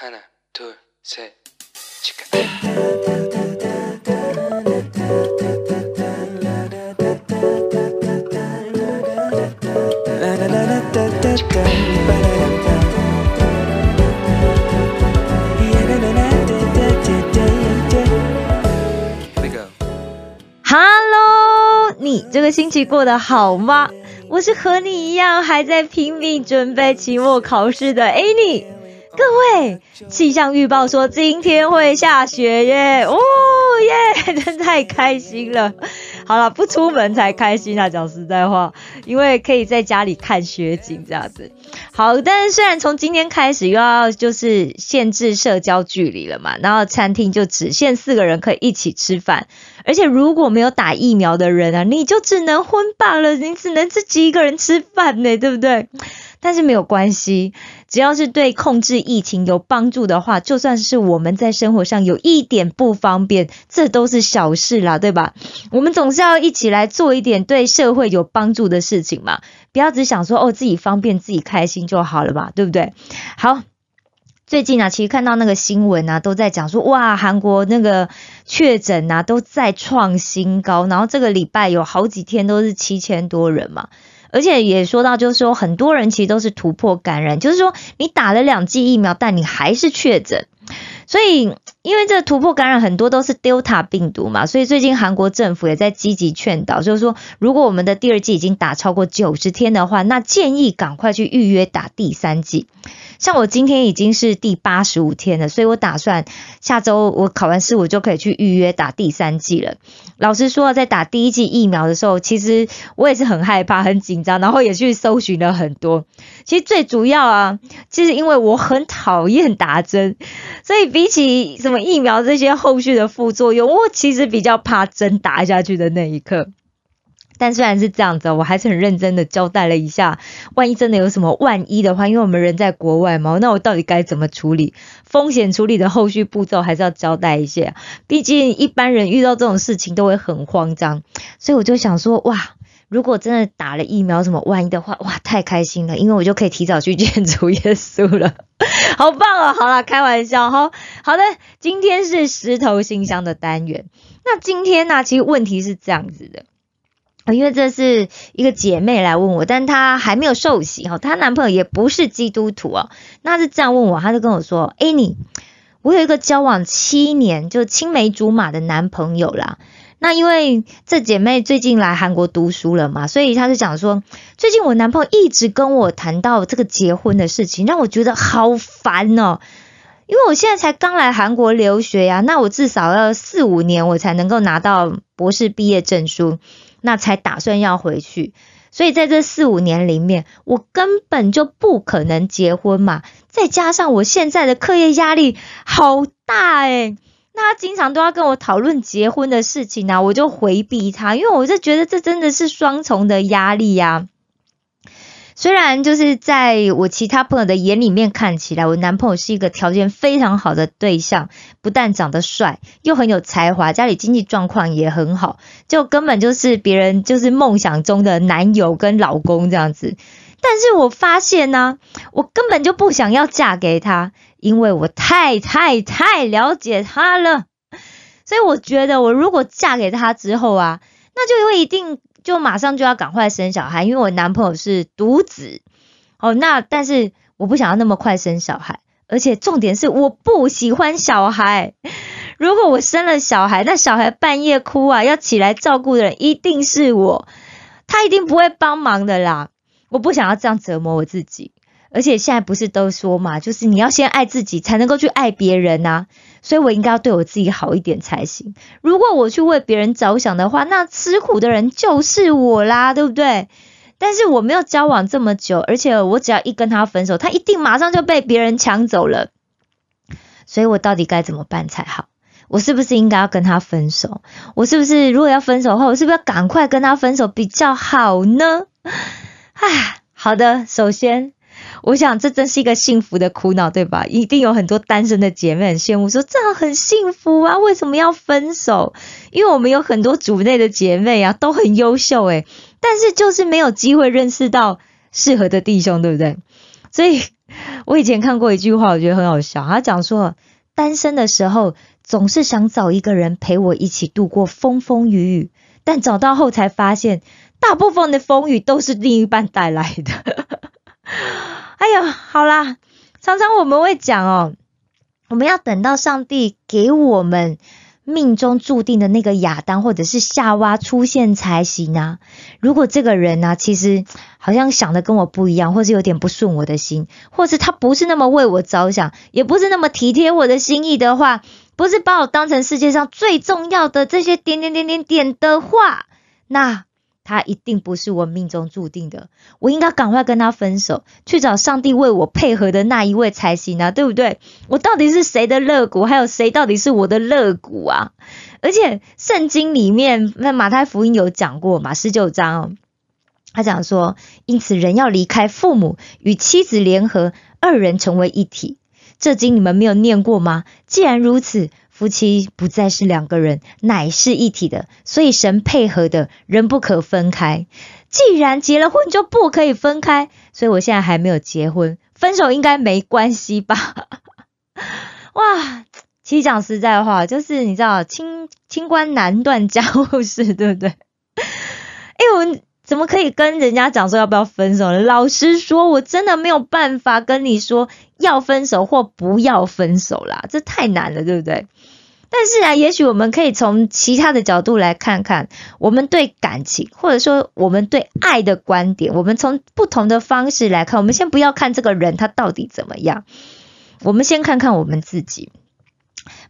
하나, 둘, 셋, 치카. Here we go. Hello，你这个星期过得好吗？我是和你一样还在拼命准备期末考试的 Annie。 各位，气象预报说今天会下雪耶！哦耶，真太开心了。好了，不出门才开心啊，讲实在话，因为可以在家里看雪景这样子。好，但是虽然从今天开始又要就是限制社交距离了嘛，然后餐厅就只限四个人可以一起吃饭，而且如果没有打疫苗的人啊，你就只能婚办了，你只能自己一个人吃饭呢，对不对？但是没有关系，只要是对控制疫情有帮助的话，就算是我们在生活上有一点不方便，这都是小事啦，对吧？我们总是要一起来做一点对社会有帮助的事情嘛，不要只想说哦自己方便自己开心就好了吧，对不对？好。最近啊，其实看到那个新闻啊，都在讲说，哇，韩国那个确诊啊都在创新高，然后这个礼拜有好几天都是七千多人嘛，而且也说到，就是说很多人其实都是突破感染，就是说你打了两剂疫苗，但你还是确诊，所以因为这突破感染很多都是 Delta 病毒嘛，所以最近韩国政府也在积极劝导，就是说如果我们的第二剂已经打超过九十天的话，那建议赶快去预约打第三剂。像我今天已经是第八十五天了，所以我打算下周我考完试，我就可以去预约打第三剂了。老实说，在打第一剂疫苗的时候，其实我也是很害怕、很紧张，然后也去搜寻了很多。其实最主要啊，其实因为我很讨厌打针，所以比起什么疫苗这些后续的副作用，我其实比较怕针打下去的那一刻。但虽然是这样子，我还是很认真的交代了一下，万一真的有什么万一的话，因为我们人在国外嘛，那我到底该怎么处理？风险处理的后续步骤还是要交代一下，毕竟一般人遇到这种事情都会很慌张，所以我就想说，哇，如果真的打了疫苗，什么万一的话，哇，太开心了，因为我就可以提早去见主耶稣了，好棒哦！好了，开玩笑哈，好的，今天是石头信箱的单元，那今天呢，其实问题是这样子的。因为这是一个姐妹来问我，但她还没有受洗哈，她男朋友也不是基督徒哦，那是这样问我，她就跟我说：“哎，你，我有一个交往七年就青梅竹马的男朋友啦。那因为这姐妹最近来韩国读书了嘛，所以她就讲说，最近我男朋友一直跟我谈到这个结婚的事情，让我觉得好烦哦。因为我现在才刚来韩国留学呀，那我至少要四五年我才能够拿到博士毕业证书。”那才打算要回去，所以在这四五年里面，我根本就不可能结婚嘛。再加上我现在的课业压力好大诶那他经常都要跟我讨论结婚的事情啊，我就回避他，因为我就觉得这真的是双重的压力呀。虽然就是在我其他朋友的眼里面看起来，我男朋友是一个条件非常好的对象，不但长得帅，又很有才华，家里经济状况也很好，就根本就是别人就是梦想中的男友跟老公这样子。但是我发现呢，我根本就不想要嫁给他，因为我太太太了解他了。所以我觉得，我如果嫁给他之后啊，那就会一定。就马上就要赶快生小孩，因为我男朋友是独子哦。那但是我不想要那么快生小孩，而且重点是我不喜欢小孩。如果我生了小孩，那小孩半夜哭啊，要起来照顾的人一定是我，他一定不会帮忙的啦。我不想要这样折磨我自己。而且现在不是都说嘛，就是你要先爱自己，才能够去爱别人呐。所以我应该要对我自己好一点才行。如果我去为别人着想的话，那吃苦的人就是我啦，对不对？但是我没有交往这么久，而且我只要一跟他分手，他一定马上就被别人抢走了。所以我到底该怎么办才好？我是不是应该要跟他分手？我是不是如果要分手的话，我是不是要赶快跟他分手比较好呢？啊，好的，首先。我想这真是一个幸福的苦恼，对吧？一定有很多单身的姐妹很羡慕，说这样很幸福啊，为什么要分手？因为我们有很多组内的姐妹啊，都很优秀诶，但是就是没有机会认识到适合的弟兄，对不对？所以我以前看过一句话，我觉得很好笑。他讲说，单身的时候总是想找一个人陪我一起度过风风雨雨，但找到后才发现，大部分的风雨都是另一半带来的。哎呀，好啦，常常我们会讲哦，我们要等到上帝给我们。命中注定的那个亚当或者是夏娃出现才行啊！如果这个人呢，其实好像想的跟我不一样，或是有点不顺我的心，或是他不是那么为我着想，也不是那么体贴我的心意的话，不是把我当成世界上最重要的这些点点点点点的话，那。他一定不是我命中注定的，我应该赶快跟他分手，去找上帝为我配合的那一位才行啊，对不对？我到底是谁的肋骨？还有谁到底是我的肋骨啊？而且圣经里面那马太福音有讲过嘛，十九章，他讲说，因此人要离开父母，与妻子联合，二人成为一体。这经你们没有念过吗？既然如此。夫妻不再是两个人，乃是一体的，所以神配合的人不可分开。既然结了婚就不可以分开，所以我现在还没有结婚，分手应该没关系吧？哇，其实讲实在话，就是你知道，清清官难断家务事，对不对？哎，我怎么可以跟人家讲说要不要分手呢？老实说，我真的没有办法跟你说要分手或不要分手啦，这太难了，对不对？但是啊，也许我们可以从其他的角度来看看，我们对感情，或者说我们对爱的观点，我们从不同的方式来看。我们先不要看这个人他到底怎么样，我们先看看我们自己。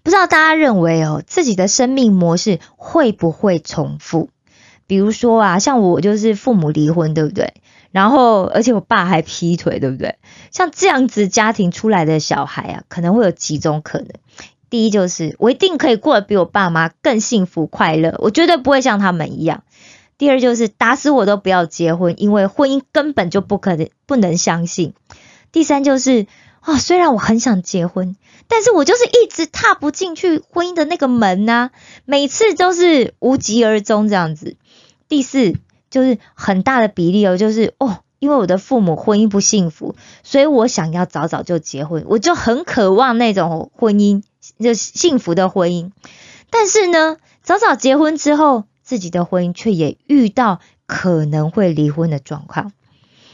不知道大家认为哦，自己的生命模式会不会重复？比如说啊，像我就是父母离婚，对不对？然后而且我爸还劈腿，对不对？像这样子家庭出来的小孩啊，可能会有几种可能。第一就是我一定可以过得比我爸妈更幸福快乐，我绝对不会像他们一样。第二就是打死我都不要结婚，因为婚姻根本就不可能不能相信。第三就是啊，虽然我很想结婚，但是我就是一直踏不进去婚姻的那个门呐，每次都是无疾而终这样子。第四就是很大的比例哦，就是哦，因为我的父母婚姻不幸福，所以我想要早早就结婚，我就很渴望那种婚姻。就幸福的婚姻，但是呢，早早结婚之后，自己的婚姻却也遇到可能会离婚的状况。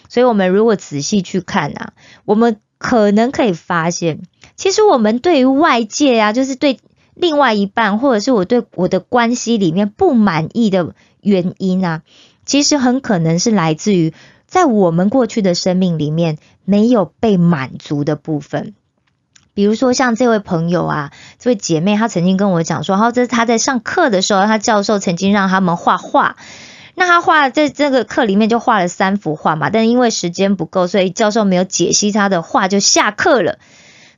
所以，我们如果仔细去看啊，我们可能可以发现，其实我们对于外界啊，就是对另外一半，或者是我对我的关系里面不满意的原因啊，其实很可能是来自于在我们过去的生命里面没有被满足的部分。比如说像这位朋友啊，这位姐妹，她曾经跟我讲说，然后这是她在上课的时候，她教授曾经让他们画画，那她画在这个课里面就画了三幅画嘛，但因为时间不够，所以教授没有解析她的画就下课了，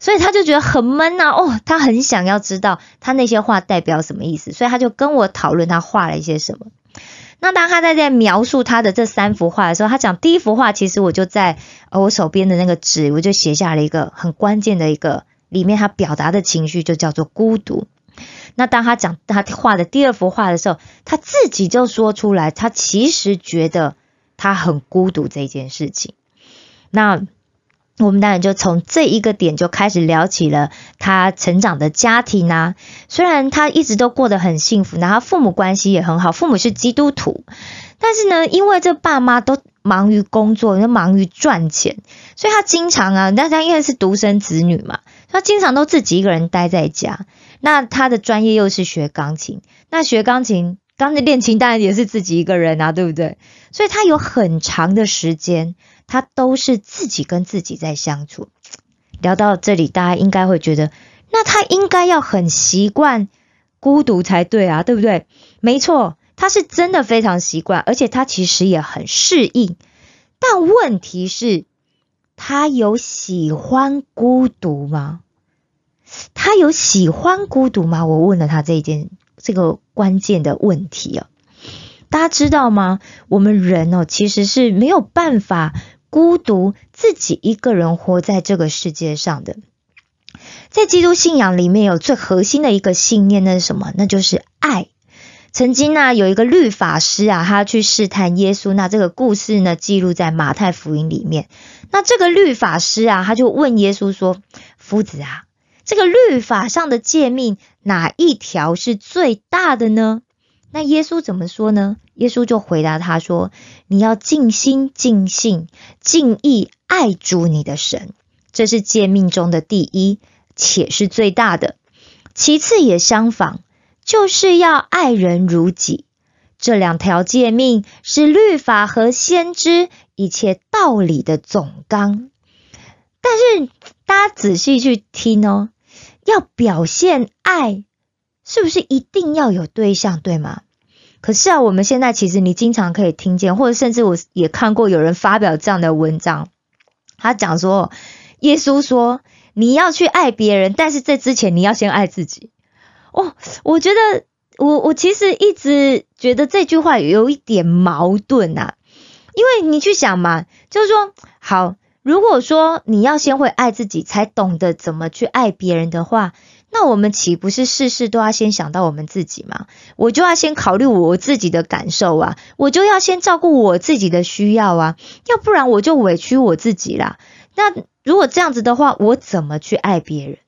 所以她就觉得很闷呐，哦，她很想要知道她那些画代表什么意思，所以她就跟我讨论她画了一些什么。那当他在在描述他的这三幅画的时候，他讲第一幅画，其实我就在我手边的那个纸，我就写下了一个很关键的一个。里面他表达的情绪就叫做孤独。那当他讲他画的第二幅画的时候，他自己就说出来，他其实觉得他很孤独这件事情。那我们当然就从这一个点就开始聊起了他成长的家庭啊。虽然他一直都过得很幸福，然后父母关系也很好，父母是基督徒，但是呢，因为这爸妈都忙于工作，又忙于赚钱，所以他经常啊，大家因为是独生子女嘛。他经常都自己一个人待在家，那他的专业又是学钢琴，那学钢琴，钢琴练琴当然也是自己一个人啊，对不对？所以他有很长的时间，他都是自己跟自己在相处。聊到这里，大家应该会觉得，那他应该要很习惯孤独才对啊，对不对？没错，他是真的非常习惯，而且他其实也很适应。但问题是。他有喜欢孤独吗？他有喜欢孤独吗？我问了他这一件这个关键的问题啊。大家知道吗？我们人哦，其实是没有办法孤独自己一个人活在这个世界上的。在基督信仰里面有最核心的一个信念，那是什么？那就是爱。曾经呢，有一个律法师啊，他去试探耶稣。那这个故事呢，记录在马太福音里面。那这个律法师啊，他就问耶稣说：“夫子啊，这个律法上的诫命哪一条是最大的呢？”那耶稣怎么说呢？耶稣就回答他说：“你要尽心、尽性、尽意爱主你的神，这是诫命中的第一，且是最大的。其次也相仿。”就是要爱人如己，这两条诫命是律法和先知一切道理的总纲。但是大家仔细去听哦，要表现爱，是不是一定要有对象，对吗？可是啊，我们现在其实你经常可以听见，或者甚至我也看过有人发表这样的文章，他讲说，耶稣说你要去爱别人，但是在之前你要先爱自己。哦，我觉得我我其实一直觉得这句话有一点矛盾啊，因为你去想嘛，就是说，好，如果说你要先会爱自己，才懂得怎么去爱别人的话，那我们岂不是事事都要先想到我们自己吗？我就要先考虑我自己的感受啊，我就要先照顾我自己的需要啊，要不然我就委屈我自己啦。那如果这样子的话，我怎么去爱别人？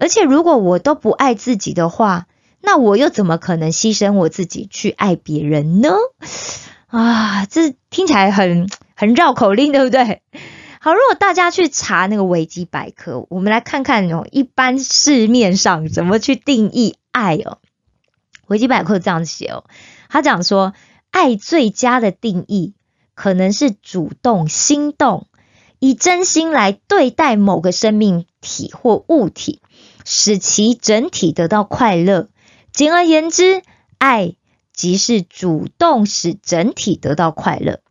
而且，如果我都不爱自己的话，那我又怎么可能牺牲我自己去爱别人呢？啊，这听起来很很绕口令，对不对？好，如果大家去查那个维基百科，我们来看看哦，一般市面上怎么去定义爱哦。维基百科这样写哦，他讲说，爱最佳的定义可能是主动心动，以真心来对待某个生命体或物体。使其整体得到快乐。简而言之，爱即是主动使整体得到快乐。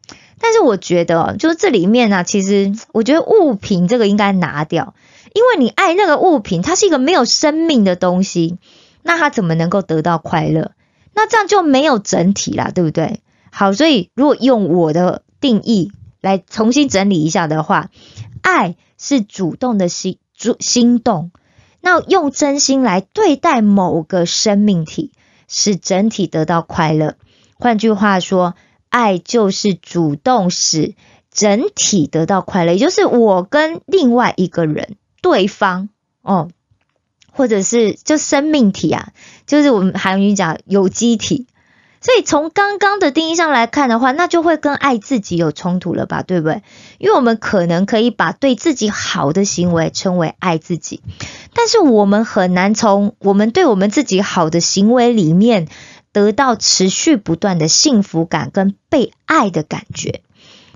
但是我觉得，就是这里面呢，其实我觉得物品这个应该拿掉，因为你爱那个物品，它是一个没有生命的东西，那它怎么能够得到快乐？那这样就没有整体啦，对不对？好，所以如果用我的定义来重新整理一下的话，爱是主动的心主心动。那用真心来对待某个生命体，使整体得到快乐。换句话说，爱就是主动使整体得到快乐，也就是我跟另外一个人、对方哦，或者是就生命体啊，就是我们韩语讲有机体。所以从刚刚的定义上来看的话，那就会跟爱自己有冲突了吧，对不对？因为我们可能可以把对自己好的行为称为爱自己，但是我们很难从我们对我们自己好的行为里面得到持续不断的幸福感跟被爱的感觉。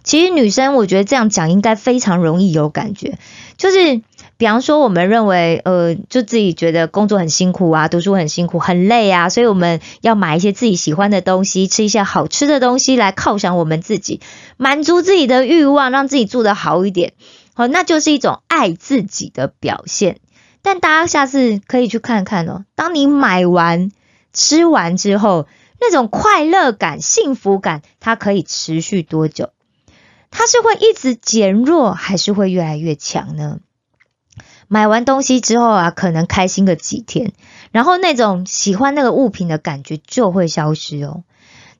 其实女生，我觉得这样讲应该非常容易有感觉，就是。比方说，我们认为，呃，就自己觉得工作很辛苦啊，读书很辛苦，很累啊，所以我们要买一些自己喜欢的东西，吃一些好吃的东西来犒赏我们自己，满足自己的欲望，让自己住得好一点。好，那就是一种爱自己的表现。但大家下次可以去看看哦，当你买完、吃完之后，那种快乐感、幸福感，它可以持续多久？它是会一直减弱，还是会越来越强呢？买完东西之后啊，可能开心个几天，然后那种喜欢那个物品的感觉就会消失哦。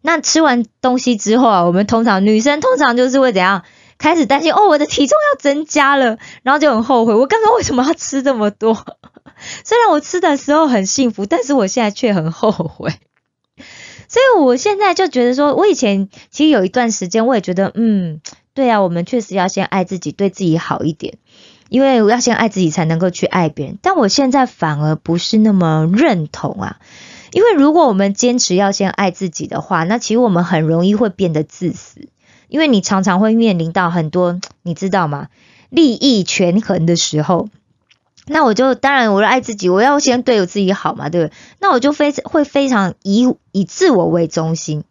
那吃完东西之后啊，我们通常女生通常就是会怎样，开始担心哦，我的体重要增加了，然后就很后悔，我刚刚为什么要吃这么多？虽然我吃的时候很幸福，但是我现在却很后悔。所以我现在就觉得说，我以前其实有一段时间，我也觉得，嗯，对啊，我们确实要先爱自己，对自己好一点。因为我要先爱自己，才能够去爱别人。但我现在反而不是那么认同啊！因为如果我们坚持要先爱自己的话，那其实我们很容易会变得自私。因为你常常会面临到很多，你知道吗？利益权衡的时候，那我就当然我要爱自己，我要先对我自己好嘛，对不对？那我就非会非常以以自我为中心。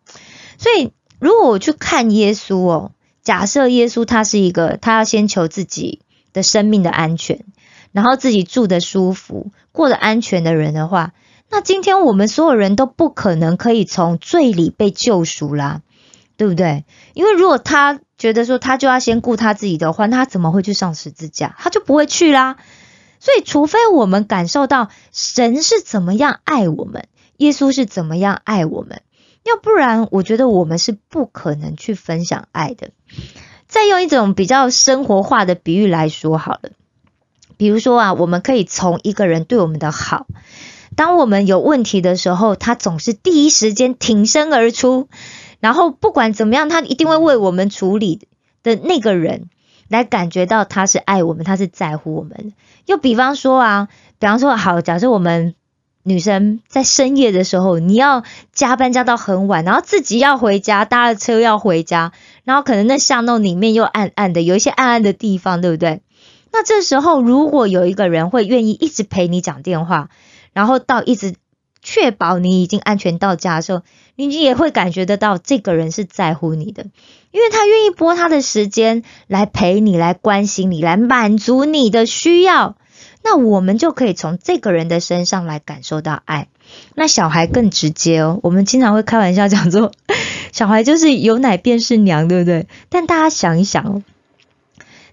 所以如果我去看耶稣哦，假设耶稣他是一个，他要先求自己。的生命的安全，然后自己住的舒服，过得安全的人的话，那今天我们所有人都不可能可以从罪里被救赎啦，对不对？因为如果他觉得说他就要先顾他自己的话，那他怎么会去上十字架？他就不会去啦。所以，除非我们感受到神是怎么样爱我们，耶稣是怎么样爱我们，要不然我觉得我们是不可能去分享爱的。再用一种比较生活化的比喻来说好了，比如说啊，我们可以从一个人对我们的好，当我们有问题的时候，他总是第一时间挺身而出，然后不管怎么样，他一定会为我们处理的那个人，来感觉到他是爱我们，他是在乎我们。又比方说啊，比方说好，假设我们。女生在深夜的时候，你要加班加到很晚，然后自己要回家，搭了车要回家，然后可能那巷弄里面又暗暗的，有一些暗暗的地方，对不对？那这时候如果有一个人会愿意一直陪你讲电话，然后到一直确保你已经安全到家的时候，你也会感觉得到这个人是在乎你的，因为他愿意拨他的时间来陪你，来关心你，来满足你的需要。那我们就可以从这个人的身上来感受到爱。那小孩更直接哦，我们经常会开玩笑讲说，小孩就是有奶便是娘，对不对？但大家想一想哦，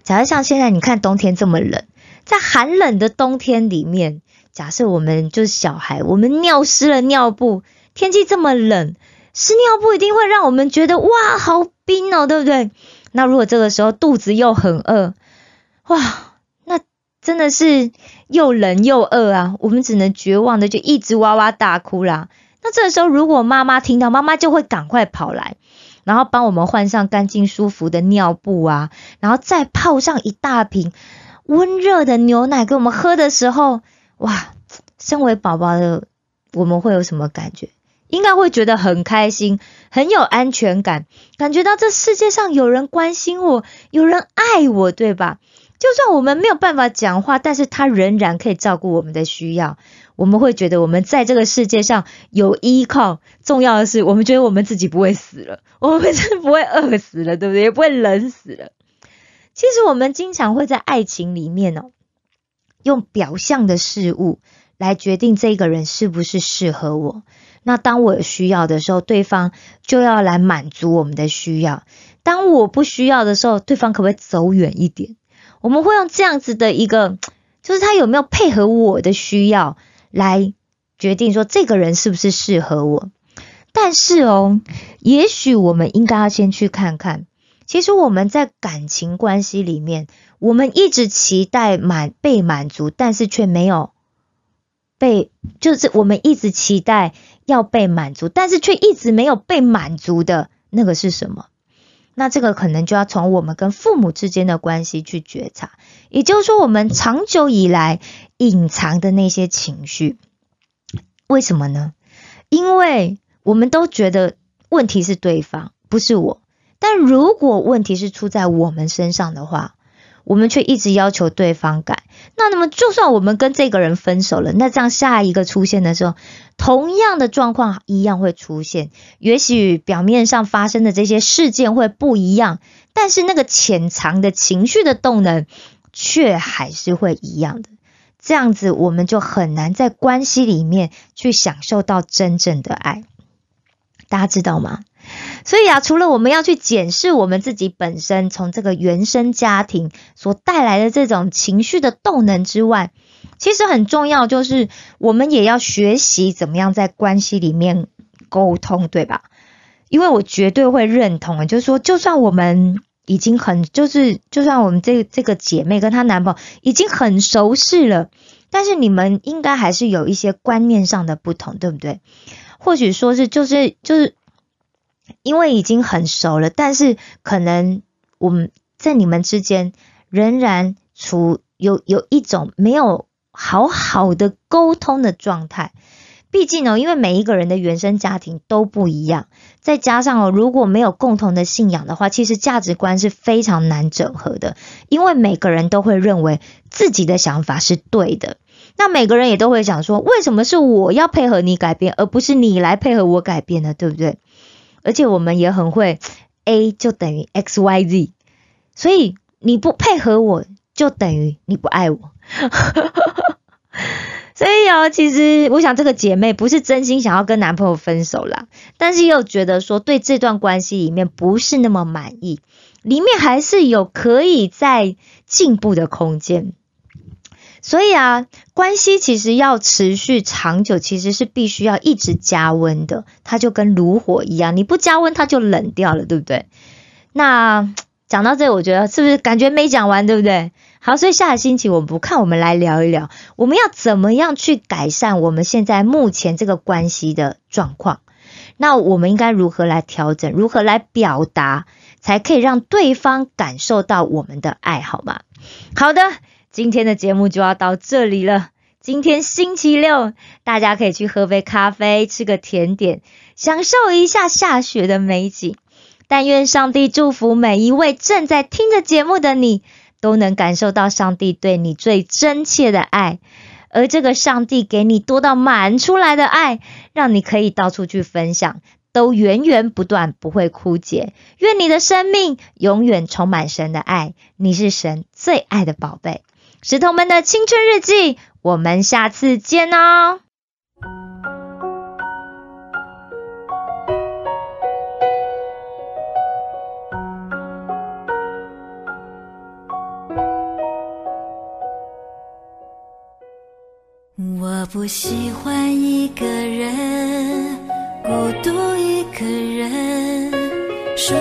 假如像现在你看冬天这么冷，在寒冷的冬天里面，假设我们就是小孩，我们尿湿了尿布，天气这么冷，湿尿布一定会让我们觉得哇，好冰哦，对不对？那如果这个时候肚子又很饿，哇！那真的是又冷又饿啊！我们只能绝望的就一直哇哇大哭啦。那这个时候，如果妈妈听到，妈妈就会赶快跑来，然后帮我们换上干净舒服的尿布啊，然后再泡上一大瓶温热的牛奶给我们喝的时候，哇！身为宝宝的我们会有什么感觉？应该会觉得很开心，很有安全感，感觉到这世界上有人关心我，有人爱我，对吧？就算我们没有办法讲话，但是他仍然可以照顾我们的需要。我们会觉得我们在这个世界上有依靠。重要的是，我们觉得我们自己不会死了，我们是不会饿死了，对不对？也不会冷死了。其实我们经常会在爱情里面哦，用表象的事物来决定这个人是不是适合我。那当我有需要的时候，对方就要来满足我们的需要；当我不需要的时候，对方可不可以走远一点？我们会用这样子的一个，就是他有没有配合我的需要来决定说这个人是不是适合我。但是哦，也许我们应该要先去看看，其实我们在感情关系里面，我们一直期待满被满足，但是却没有被，就是我们一直期待要被满足，但是却一直没有被满足的那个是什么？那这个可能就要从我们跟父母之间的关系去觉察，也就是说，我们长久以来隐藏的那些情绪，为什么呢？因为我们都觉得问题是对方，不是我。但如果问题是出在我们身上的话，我们却一直要求对方改，那那么就算我们跟这个人分手了，那这样下一个出现的时候，同样的状况一样会出现。也许表面上发生的这些事件会不一样，但是那个潜藏的情绪的动能却还是会一样的。这样子我们就很难在关系里面去享受到真正的爱。大家知道吗？所以啊，除了我们要去检视我们自己本身从这个原生家庭所带来的这种情绪的动能之外，其实很重要就是我们也要学习怎么样在关系里面沟通，对吧？因为我绝对会认同啊，就是说，就算我们已经很，就是就算我们这这个姐妹跟她男朋友已经很熟识了，但是你们应该还是有一些观念上的不同，对不对？或许说是就是就是。因为已经很熟了，但是可能我们在你们之间仍然处有有一种没有好好的沟通的状态。毕竟呢，因为每一个人的原生家庭都不一样，再加上哦，如果没有共同的信仰的话，其实价值观是非常难整合的。因为每个人都会认为自己的想法是对的，那每个人也都会想说，为什么是我要配合你改变，而不是你来配合我改变呢？对不对？而且我们也很会，A 就等于 X Y Z，所以你不配合我就等于你不爱我。所以哦，其实我想这个姐妹不是真心想要跟男朋友分手啦，但是又觉得说对这段关系里面不是那么满意，里面还是有可以在进步的空间。所以啊，关系其实要持续长久，其实是必须要一直加温的。它就跟炉火一样，你不加温，它就冷掉了，对不对？那讲到这，我觉得是不是感觉没讲完，对不对？好，所以下个星期我们不看，我们来聊一聊，我们要怎么样去改善我们现在目前这个关系的状况？那我们应该如何来调整？如何来表达，才可以让对方感受到我们的爱好吗？好的，今天的节目就要到这里了。今天星期六，大家可以去喝杯咖啡，吃个甜点，享受一下下雪的美景。但愿上帝祝福每一位正在听着节目的你，都能感受到上帝对你最真切的爱，而这个上帝给你多到满出来的爱，让你可以到处去分享，都源源不断，不会枯竭。愿你的生命永远充满神的爱，你是神最爱的宝贝。石头们的青春日记，我们下次见哦。我不喜欢一个人，孤独一个人，说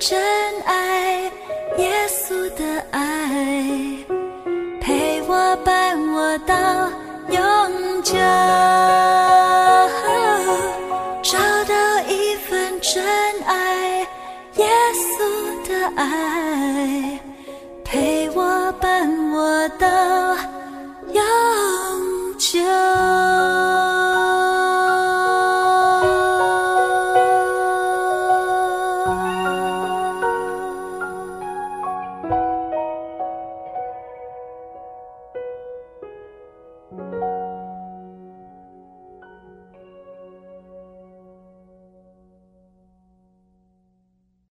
真爱，耶稣的爱，陪我伴我到永久。找到一份真爱，耶稣的爱，陪我伴我到。